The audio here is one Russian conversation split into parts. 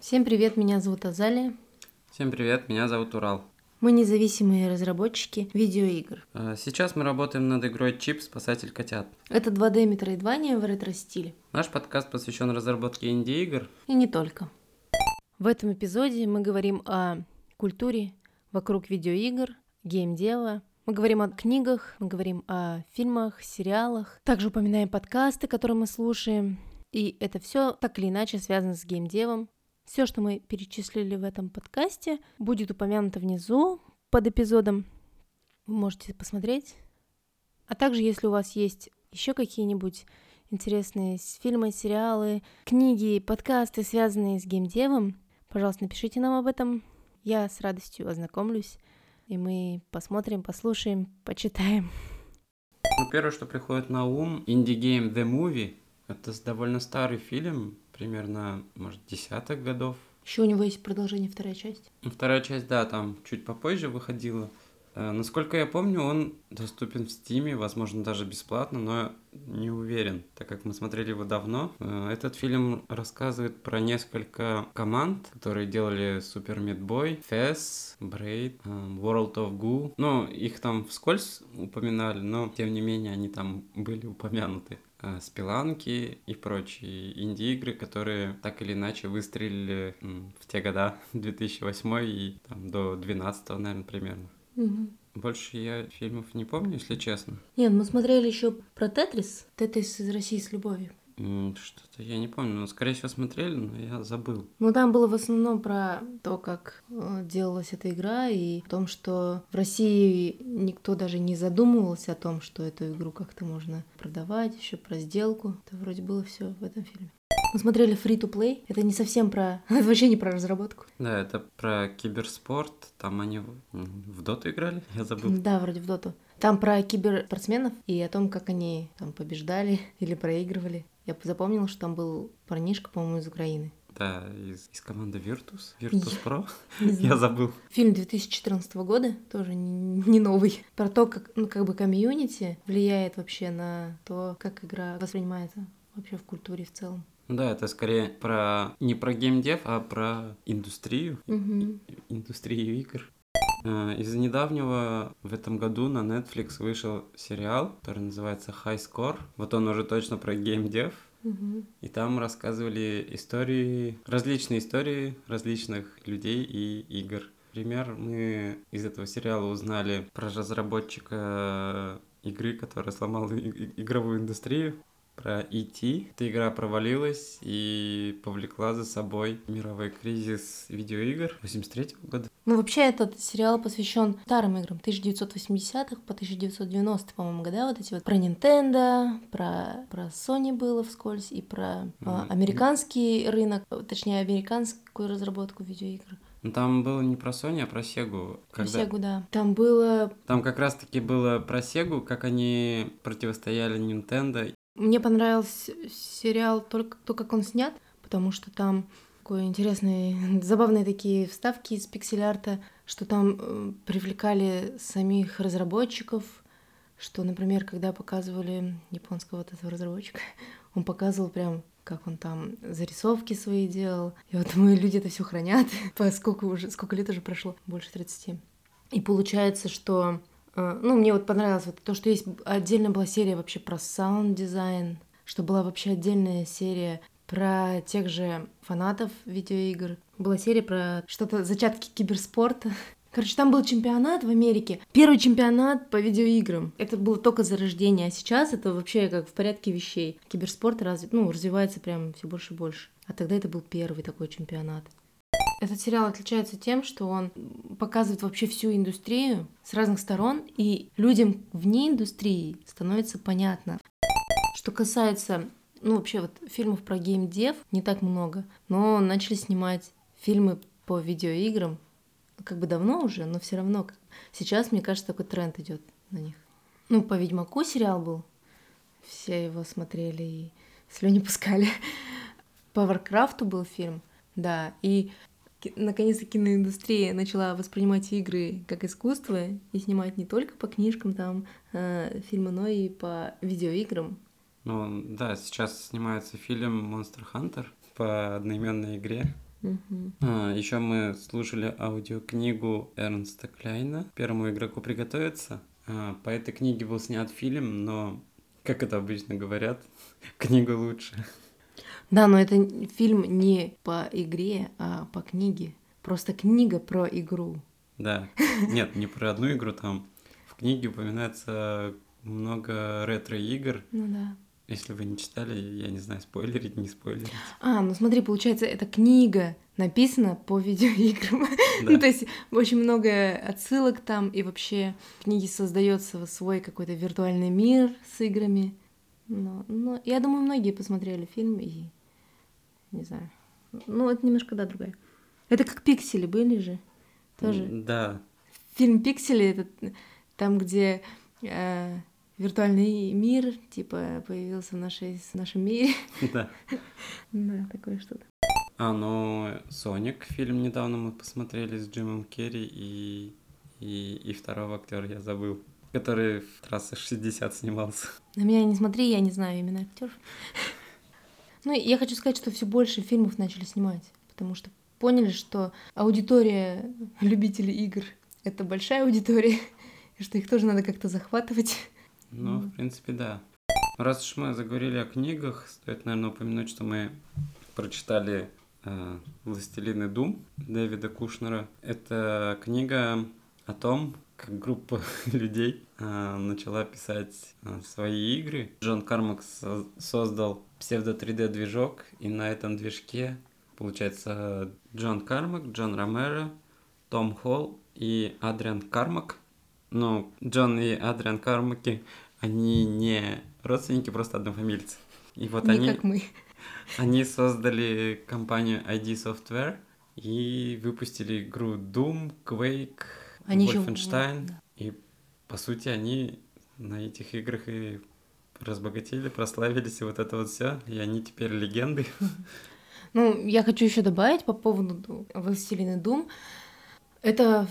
Всем привет, меня зовут Азалия. Всем привет, меня зовут Урал. Мы независимые разработчики видеоигр. Э, Сейчас мы работаем над игрой Чип «Спасатель котят». Это 2D метроидвания в ретро-стиле. Наш подкаст посвящен разработке инди-игр. И не только. В этом эпизоде мы говорим о культуре вокруг видеоигр, геймдева. Мы говорим о книгах, мы говорим о фильмах, сериалах. Также упоминаем подкасты, которые мы слушаем. И это все так или иначе связано с геймдевом. Все, что мы перечислили в этом подкасте, будет упомянуто внизу под эпизодом. Вы можете посмотреть. А также, если у вас есть еще какие-нибудь интересные фильмы, сериалы, книги, подкасты, связанные с геймдевом, пожалуйста, напишите нам об этом. Я с радостью ознакомлюсь, и мы посмотрим, послушаем, почитаем. Ну, первое, что приходит на ум, Indie Game: The Movie. Это довольно старый фильм, примерно, может, десятых годов. Еще у него есть продолжение, вторая часть. Вторая часть, да, там чуть попозже выходила. Э, Насколько я помню, он доступен в Стиме, возможно, даже бесплатно, но не уверен, так как мы смотрели его давно. Э, Этот фильм рассказывает про несколько команд, которые делали Boy, Fez, Braid, э, World of Goo. Ну, их там вскользь упоминали, но тем не менее они там были упомянуты. Э, Спиланки и прочие инди-игры, которые так или иначе выстрелили в те года, 2008 и там, до 12 наверное, примерно. Больше я фильмов не помню, если честно. Нет, мы смотрели еще про Тетрис. Тетрис из России с любовью. Что-то я не помню, но, скорее всего, смотрели, но я забыл. Ну, там было в основном про то, как э, делалась эта игра, и о том, что в России никто даже не задумывался о том, что эту игру как-то можно продавать, еще про сделку. Это вроде было все в этом фильме. Мы смотрели Free to Play. Это не совсем про... Это вообще не про разработку. Да, это про киберспорт. Там они в доту играли, я забыл. Да, вроде в доту. Там про киберспортсменов и о том, как они там побеждали или проигрывали. Я запомнила, что там был парнишка, по-моему, из Украины. Да, из, из команды Virtus. Virtus Pro. Я забыл. Фильм 2014 года, тоже не, не новый, про то, как, ну, как бы комьюнити влияет вообще на то, как игра воспринимается вообще в культуре в целом. Ну Да, это скорее про не про геймдев, а про индустрию, индустрию игр. Э, Из недавнего в этом году на Netflix вышел сериал, который называется High Score. Вот он уже точно про геймдев. И там рассказывали истории, различные истории различных людей и игр. Например, мы из этого сериала узнали про разработчика игры, который сломал и- и- игровую индустрию, про E.T. Эта игра провалилась и повлекла за собой мировой кризис видеоигр 83 года. Ну, вообще, этот сериал посвящен старым играм 1980-х по 1990 по-моему, года. Вот эти вот про Nintendo, про, про Sony было вскользь, и про а, Мгм. американский рынок, точнее, американскую разработку видеоигр. Но там было не про Sony, а про Sega. Про Когда... Sega, да. Там было Там как раз-таки было про Sega, как они противостояли Nintendo Мне понравился сериал только то, как он снят, потому что там такой интересные, забавные такие вставки из пиксель-арта, что там э, привлекали самих разработчиков, что, например, когда показывали японского вот этого разработчика, он показывал прям как он там зарисовки свои делал. И вот мы люди это все хранят. По сколько уже, сколько лет уже прошло? Больше 30. И получается, что ну, мне вот понравилось вот то, что есть отдельно была серия вообще про саунд-дизайн, что была вообще отдельная серия про тех же фанатов видеоигр. Была серия про что-то, зачатки киберспорта. Короче, там был чемпионат в Америке. Первый чемпионат по видеоиграм. Это было только зарождение, а сейчас это вообще как в порядке вещей. Киберспорт разве, ну, развивается прям все больше и больше. А тогда это был первый такой чемпионат. Этот сериал отличается тем, что он показывает вообще всю индустрию с разных сторон, и людям вне индустрии становится понятно. Что касается, ну вообще вот фильмов про геймдев не так много, но начали снимать фильмы по видеоиграм, как бы давно уже, но все равно сейчас, мне кажется, такой тренд идет на них. Ну, по Ведьмаку сериал был, все его смотрели и слюни пускали. По Варкрафту был фильм, да, и наконец-то киноиндустрия начала воспринимать игры как искусство и снимать не только по книжкам там э, фильмы, но и по видеоиграм. Ну, да, сейчас снимается фильм Monster Hunter по одноименной игре. Мгм. А, еще мы слушали аудиокнигу Эрнеста Клайна «Первому игроку приготовиться». А, по этой книге был снят фильм, но, как это обычно говорят, книга лучше. Да, но это фильм не по игре, а по книге. Просто книга про игру. Да. Нет, не про одну игру там. В книге упоминается много ретро-игр. Ну да. Если вы не читали, я не знаю, спойлерить, не спойлерить. А, ну смотри, получается, эта книга написана по видеоиграм. Да. Ну, то есть очень много отсылок там, и вообще в книге создается свой какой-то виртуальный мир с играми. Но, но я думаю, многие посмотрели фильм и не знаю. Ну, это немножко, да, другая. Это как пиксели были же. Тоже. Да, Фильм Пиксели это там, где э, виртуальный мир, типа, появился в, нашей, в нашем мире. да. Да, такое что-то. А, ну, Соник фильм недавно мы посмотрели с Джимом Керри и, и, и второго актера я забыл, который в трассах 60 снимался. На меня не смотри, я не знаю именно актеров. Ну, я хочу сказать, что все больше фильмов начали снимать, потому что поняли, что аудитория любителей игр — это большая аудитория, и что их тоже надо как-то захватывать. Ну, в принципе, да. Раз уж мы заговорили о книгах, стоит, наверное, упомянуть, что мы прочитали э, «Властелин и Дум» Дэвида Кушнера. Это книга о том, группа людей э, начала писать э, свои игры. Джон Кармак со- создал псевдо 3D-движок, и на этом движке, получается, Джон Кармак, Джон Ромеро, Том Холл и Адриан Кармак. Ну, Джон и Адриан Кармаки, они не родственники, просто однофамильцы. И вот Не они, как мы. они создали компанию ID Software и выпустили игру Doom, Quake, Они Wolfenstein. да. И, по сути, они на этих играх и разбогатели, прославились, и вот это вот все. И они теперь легенды. Ну, я хочу еще добавить по поводу «Властелина Дум». Это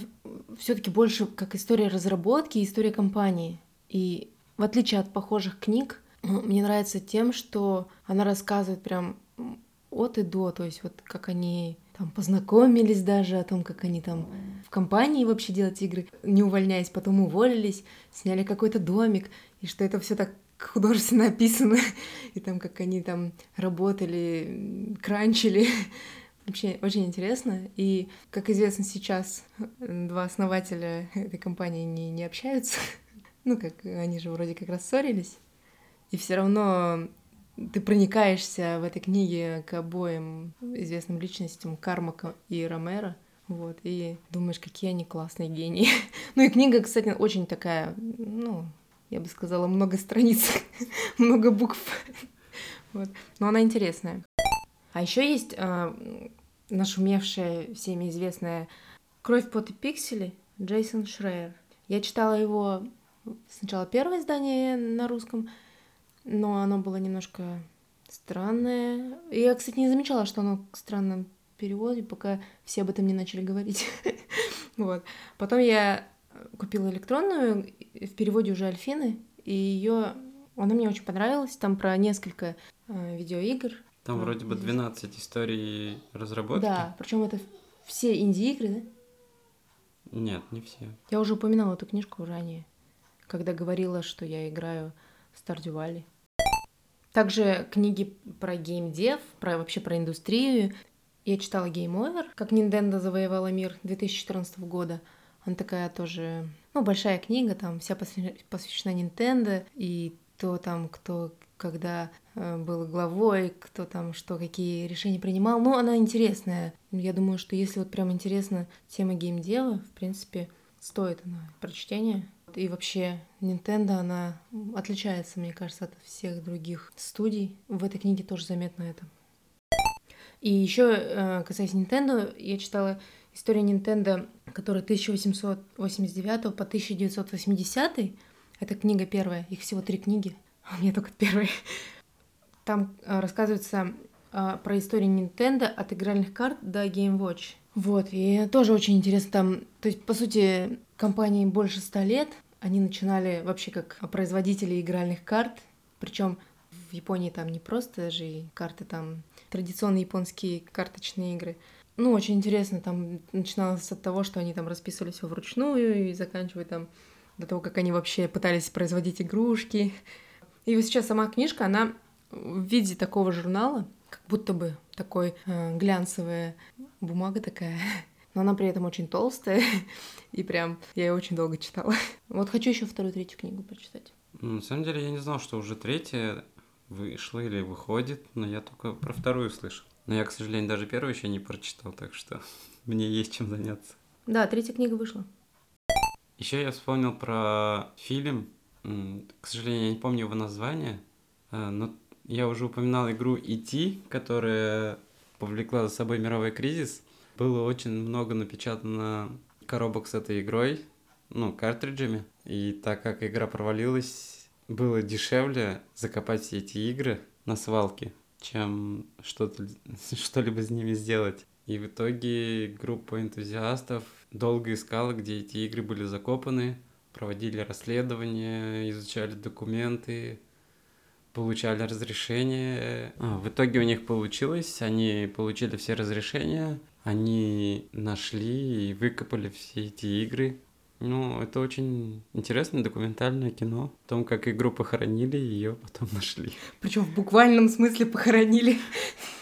все-таки больше как история разработки, история компании. И в отличие от похожих книг, мне нравится тем, что она рассказывает прям от и до, то есть вот как они там познакомились даже, о том, как они там в компании вообще делать игры, не увольняясь, потом уволились, сняли какой-то домик, и что это все так художественно описано, и там как они там работали, кранчили. Вообще очень интересно. И, как известно сейчас, два основателя этой компании не, не общаются. Ну, как они же вроде как рассорились. И все равно ты проникаешься в этой книге к обоим известным личностям Кармака и Ромеро. Вот, и думаешь, какие они классные гении. Ну и книга, кстати, очень такая, ну, я бы сказала, много страниц, много букв. Вот. Но она интересная. А еще есть а, нашумевшая, всеми известная «Кровь, пот и пиксели» Джейсон Шрейер. Я читала его сначала первое издание на русском, но оно было немножко странное. Я, кстати, не замечала, что оно в странном переводе, пока все об этом не начали говорить. Вот. Потом я купила электронную, в переводе уже Альфины, и ее она мне очень понравилась. Там про несколько э, видеоигр. Там Да, вроде бы здесь. 12 историй разработки. Да, причем это все инди-игры, да? Нет, не все. Я уже упоминала эту книжку ранее, когда говорила, что я играю в Stardew Valley. Также книги про геймдев, про вообще про индустрию. Я читала Game Over, как Nintendo завоевала мир 2014 года. Она такая тоже, ну, большая книга, там вся посвя- посвящена Nintendo, и то там, кто когда э, был главой, кто там что, какие решения принимал. Ну, она интересная. Я думаю, что если вот прям интересна тема геймдева, в принципе, стоит она прочтения. И вообще, Nintendo, она отличается, мне кажется, от всех других студий. В этой книге тоже заметно это. И еще, касаясь Nintendo, я читала историю Nintendo, которая 1889 по 1980. Это книга первая, их всего три книги. А у меня только первая. Там э, рассказывается э, про историю Nintendo от игральных карт до Game Watch. Вот, и тоже очень интересно там, то есть, по сути, компании больше ста лет, они начинали вообще как производители игральных карт, причем в Японии там не просто же карты, там традиционные японские карточные игры, Ну, очень интересно, там начиналось от того, что они там расписывали все вручную и заканчивая там до того, как они вообще пытались производить игрушки. И вот сейчас сама книжка, она в виде такого журнала, как будто бы такой э, глянцевая бумага такая, но она при этом очень толстая, и прям я ее очень долго читала. Вот хочу еще вторую, третью книгу прочитать. Ну, на самом деле я не знал, что уже третья вышла или выходит, но я только про вторую слышал. Но я, к сожалению, даже первую еще не прочитал, так что мне есть чем заняться. Да, третья книга вышла. Еще я вспомнил про фильм. К сожалению, я не помню его название, э, но я уже упоминал игру E.T., которая повлекла за собой мировой кризис. Было очень много напечатано коробок с этой игрой, ну, картриджами. И так как игра провалилась, было дешевле закопать все эти игры на свалке, чем что-то, что-либо с ними сделать. И в итоге группа энтузиастов долго искала, где эти игры были закопаны, проводили расследования, изучали документы, получали разрешение. А, в итоге у них получилось, они получили все разрешения, они нашли и выкопали все эти игры. Ну, это очень интересное документальное кино о том, как игру похоронили и ее потом нашли. Причем в буквальном смысле похоронили.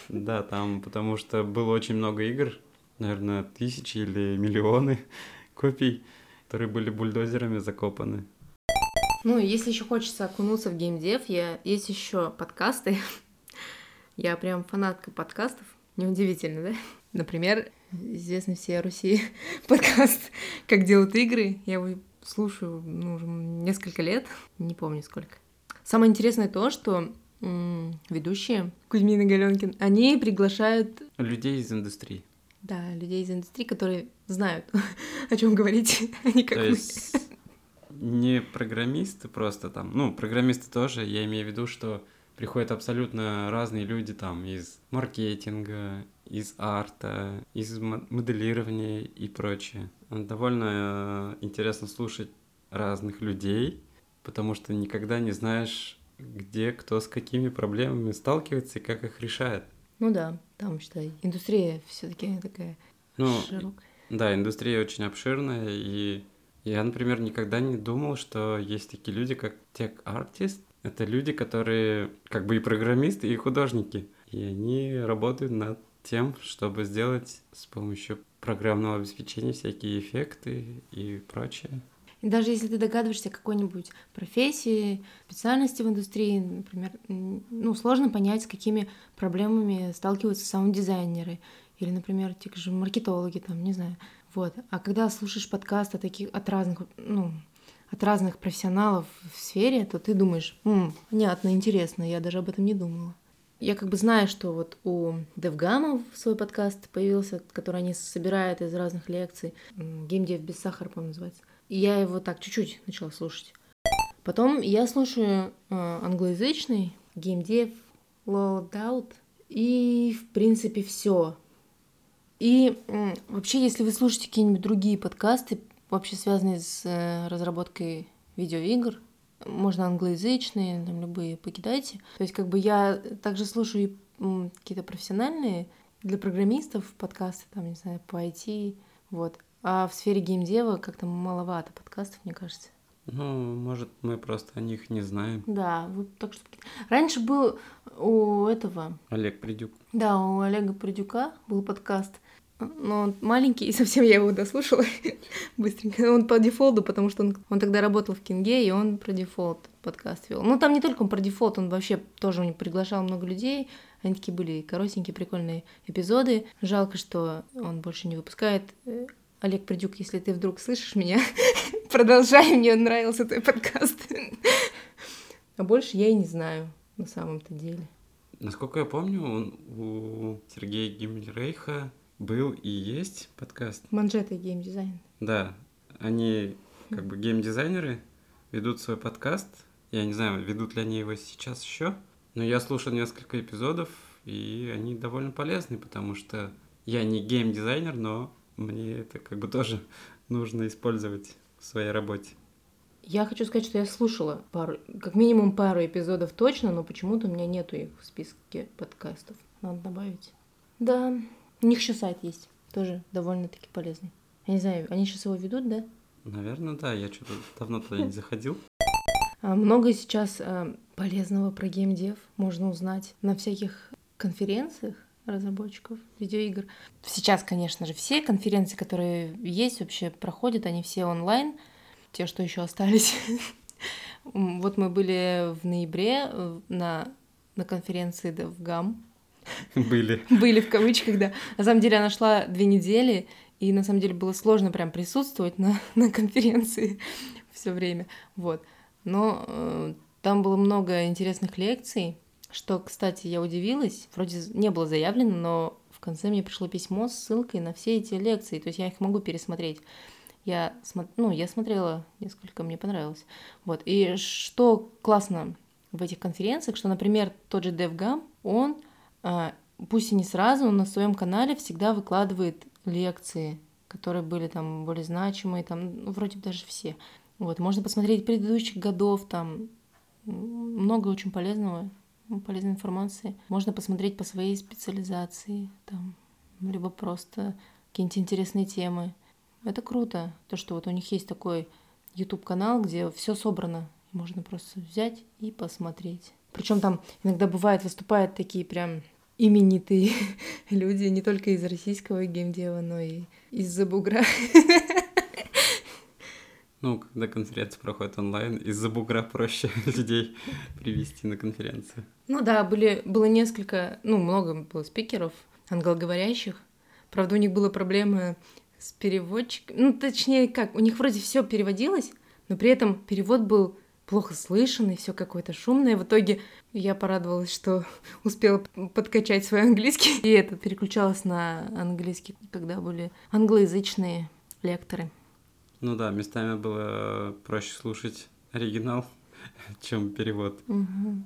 Да, там, потому что было очень много игр, наверное, тысячи или миллионы копий, которые были бульдозерами закопаны. Ну, если еще хочется окунуться в геймдев, я... есть еще подкасты. я прям фанатка подкастов. Неудивительно, да? Например, известный всей Руси подкаст «Как делают игры». Я его слушаю ну, уже несколько лет, не помню сколько. Самое интересное то, что м- ведущие Кузьмин и Галенкин, они приглашают... Людей из индустрии. Да, людей из индустрии, которые знают, о чем говорить, а не как То есть не программисты просто там, ну, программисты тоже, я имею в виду, что приходят абсолютно разные люди там из маркетинга, из арта, из моделирования и прочее. Довольно э, интересно слушать разных людей, потому что никогда не знаешь, где кто с какими проблемами сталкивается и как их решает. Ну да, там, считай, индустрия все-таки такая ну, широкая. Да, индустрия очень обширная, и я, например, никогда не думал, что есть такие люди, как тех-артист. Это люди, которые как бы и программисты, и художники. И они работают над тем, чтобы сделать с помощью программного обеспечения всякие эффекты и прочее. И даже если ты догадываешься какой-нибудь профессии, специальности в индустрии, например, ну, сложно понять, с какими проблемами сталкиваются саунд-дизайнеры или, например, те же маркетологи, там, не знаю. Вот. А когда слушаешь подкаст таких, от разных, ну, от разных профессионалов в сфере, то ты думаешь, М, понятно, интересно, я даже об этом не думала. Я как бы знаю, что вот у Девгама свой подкаст появился, который они собирают из разных лекций. Геймдев без сахара, по-моему, называется. И я его так чуть-чуть начала слушать. Потом я слушаю э, англоязычный геймдев, Loadout, и, в принципе, все. И э, вообще, если вы слушаете какие-нибудь другие подкасты, вообще связанные с э, разработкой видеоигр, можно англоязычные, там любые покидайте. То есть как бы я также слушаю какие-то профессиональные для программистов подкасты, там, не знаю, по IT, вот. А в сфере геймдева как-то маловато подкастов, мне кажется. Ну, может, мы просто о них не знаем. Да, вот так что... Раньше был у этого... Олег Придюк. Да, у Олега Придюка был подкаст — но он маленький, и совсем я его дослушала быстренько. Он по Defold'у, потому что он, он тогда работал в Кинге, и он про Defold подкаст вел. Ну, там не только он про Defold, он вообще тоже он приглашал много людей. Они такие были коротенькие, прикольные эпизоды. Жалко, что он больше не выпускает. Э, Олег Придюк, если ты вдруг слышишь меня, продолжай, мне нравился твой подкаст. А больше я и не знаю на самом-то деле. Насколько я помню, он у Сергея Гиммельрейха был и есть подкаст. Манжеты геймдизайн. Да, они как бы геймдизайнеры, ведут свой подкаст. Я не знаю, ведут ли они его сейчас еще, но я слушал несколько эпизодов, и они довольно полезны, потому что я не геймдизайнер, но мне это как бы тоже нужно использовать в своей работе. Я хочу сказать, что я слушала пару, как минимум пару эпизодов точно, но почему-то у меня нету их в списке подкастов. Надо добавить. Да, У них еще сайт есть, тоже довольно-таки полезный. Я не знаю, они сейчас его ведут, да? Наверное, да, я что-то давно туда не заходил. А, много сейчас а, полезного про геймдев можно узнать на всяких конференциях разработчиков видеоигр. Сейчас, конечно же, все конференции, которые есть, вообще проходят, они все онлайн, те, что еще остались. Вот мы были в ноябре э, на, на конференции DevGam. Были. Были в кавычках, да. На самом деле она шла две недели, и на самом деле было сложно прям присутствовать на, на конференции все время. Вот. Но э, там было много интересных лекций, что, кстати, я удивилась, вроде не было заявлено, но в конце мне пришло письмо с ссылкой на все эти лекции, то есть я их могу пересмотреть. Я, ну, я смотрела несколько, мне понравилось. Вот. И что классно в этих конференциях, что, например, тот же DevGam, он, пусть и не сразу, но на своем канале всегда выкладывает лекции, которые были там более значимые, там, ну, вроде бы даже все. Вот, можно посмотреть предыдущих годов, там много очень полезного, полезной информации. Можно посмотреть по своей специализации, там, либо просто какие-нибудь интересные темы. Это круто, то, что вот у них есть такой YouTube-канал, где все собрано. Можно просто взять и посмотреть. Причем там иногда бывает выступают такие прям именитые люди, не только из российского геймдева, но и из-за бугра. Ну, когда конференция проходит онлайн, из-за бугра проще людей привести на конференцию. Ну да, были, было несколько, ну, много было спикеров англоговорящих. Правда, у них была проблема с переводчиком. Ну, точнее, как, у них вроде все переводилось, но при этом перевод был плохо слышен, и все какое-то шумное. В итоге я порадовалась, что успела подкачать свой английский. И это переключалось на английский, когда были англоязычные лекторы. Ну да, местами было проще слушать оригинал, чем перевод. Угу.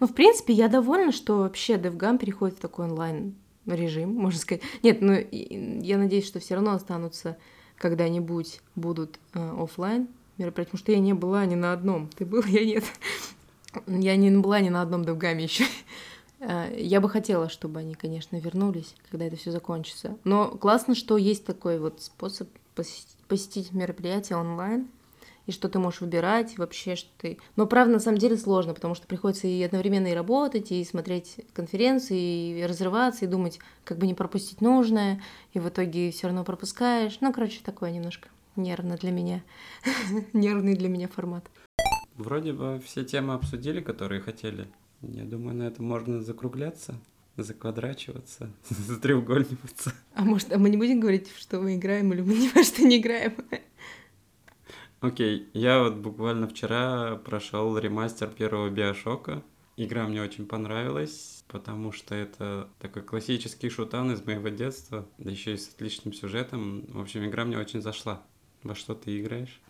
Ну, в принципе, я довольна, что вообще DevGam переходит в такой онлайн режим, можно сказать. Нет, ну я надеюсь, что все равно останутся когда-нибудь будут э, офлайн мероприятия, потому что я не была ни на одном. Ты был, я нет. Я не была ни на одном DevGam еще. Э, я бы хотела, чтобы они, конечно, вернулись, когда это все закончится. Но классно, что есть такой вот способ посетить, мероприятие онлайн, и что ты можешь выбирать, вообще, что ты... Но, правда, на самом деле сложно, потому что приходится и одновременно и работать, и смотреть конференции, и разрываться, и думать, как бы не пропустить нужное, и в итоге все равно пропускаешь. Ну, короче, такое немножко нервно для меня. Нервный для меня формат. Вроде бы все темы обсудили, которые хотели. Я думаю, на этом можно закругляться заквадрачиваться, затреугольниваться. А может, а мы не будем говорить, что мы играем, или мы ни во что не играем? Окей, okay. я вот буквально вчера прошел ремастер первого Биошока. Игра мне очень понравилась, потому что это такой классический шутан из моего детства, да еще и с отличным сюжетом. В общем, игра мне очень зашла. Во что ты играешь?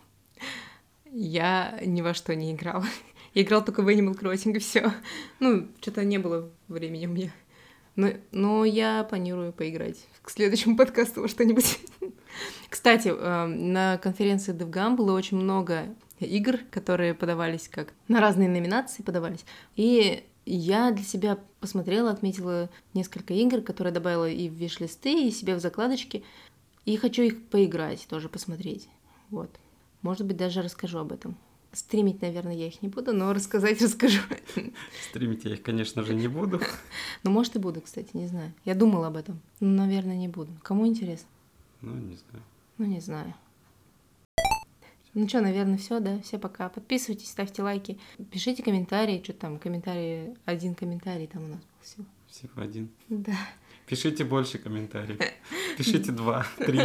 Я ни во что не играла. Я играл только в Animal Crossing и все. Ну, что-то не было времени у меня. Но, но я планирую поиграть к следующему подкасту во что-нибудь. Кстати, эм, на конференции DevGam было очень много игр, которые подавались как на разные номинации подавались. И я для себя посмотрела, отметила несколько игр, которые добавила и в виш-листы, и себе в закладочки. И хочу их поиграть, тоже посмотреть. Вот. Может быть, даже расскажу об этом. Стримить, наверное, я их не буду, но рассказать расскажу. Стримить я их, конечно же, не буду. Ну, может, и буду, кстати, не знаю. Я думала об этом. Но, наверное, не буду. Кому интересно? Ну, не знаю. Ну, не знаю. Ну что, наверное, все, да? Все пока. Подписывайтесь, ставьте лайки, пишите комментарии. Что там, комментарии, один комментарий там у нас был всего. Всего один? Да. Пишите больше комментариев. Пишите два, три.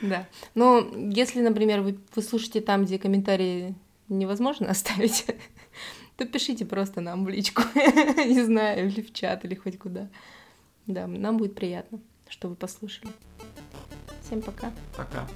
Да. Но если, например, вы, вы слушаете там, где комментарии невозможно оставить, то пишите просто нам в личку, не знаю, или в чат, или хоть куда. Да, нам будет приятно, что вы послушали. Всем пока. Пока.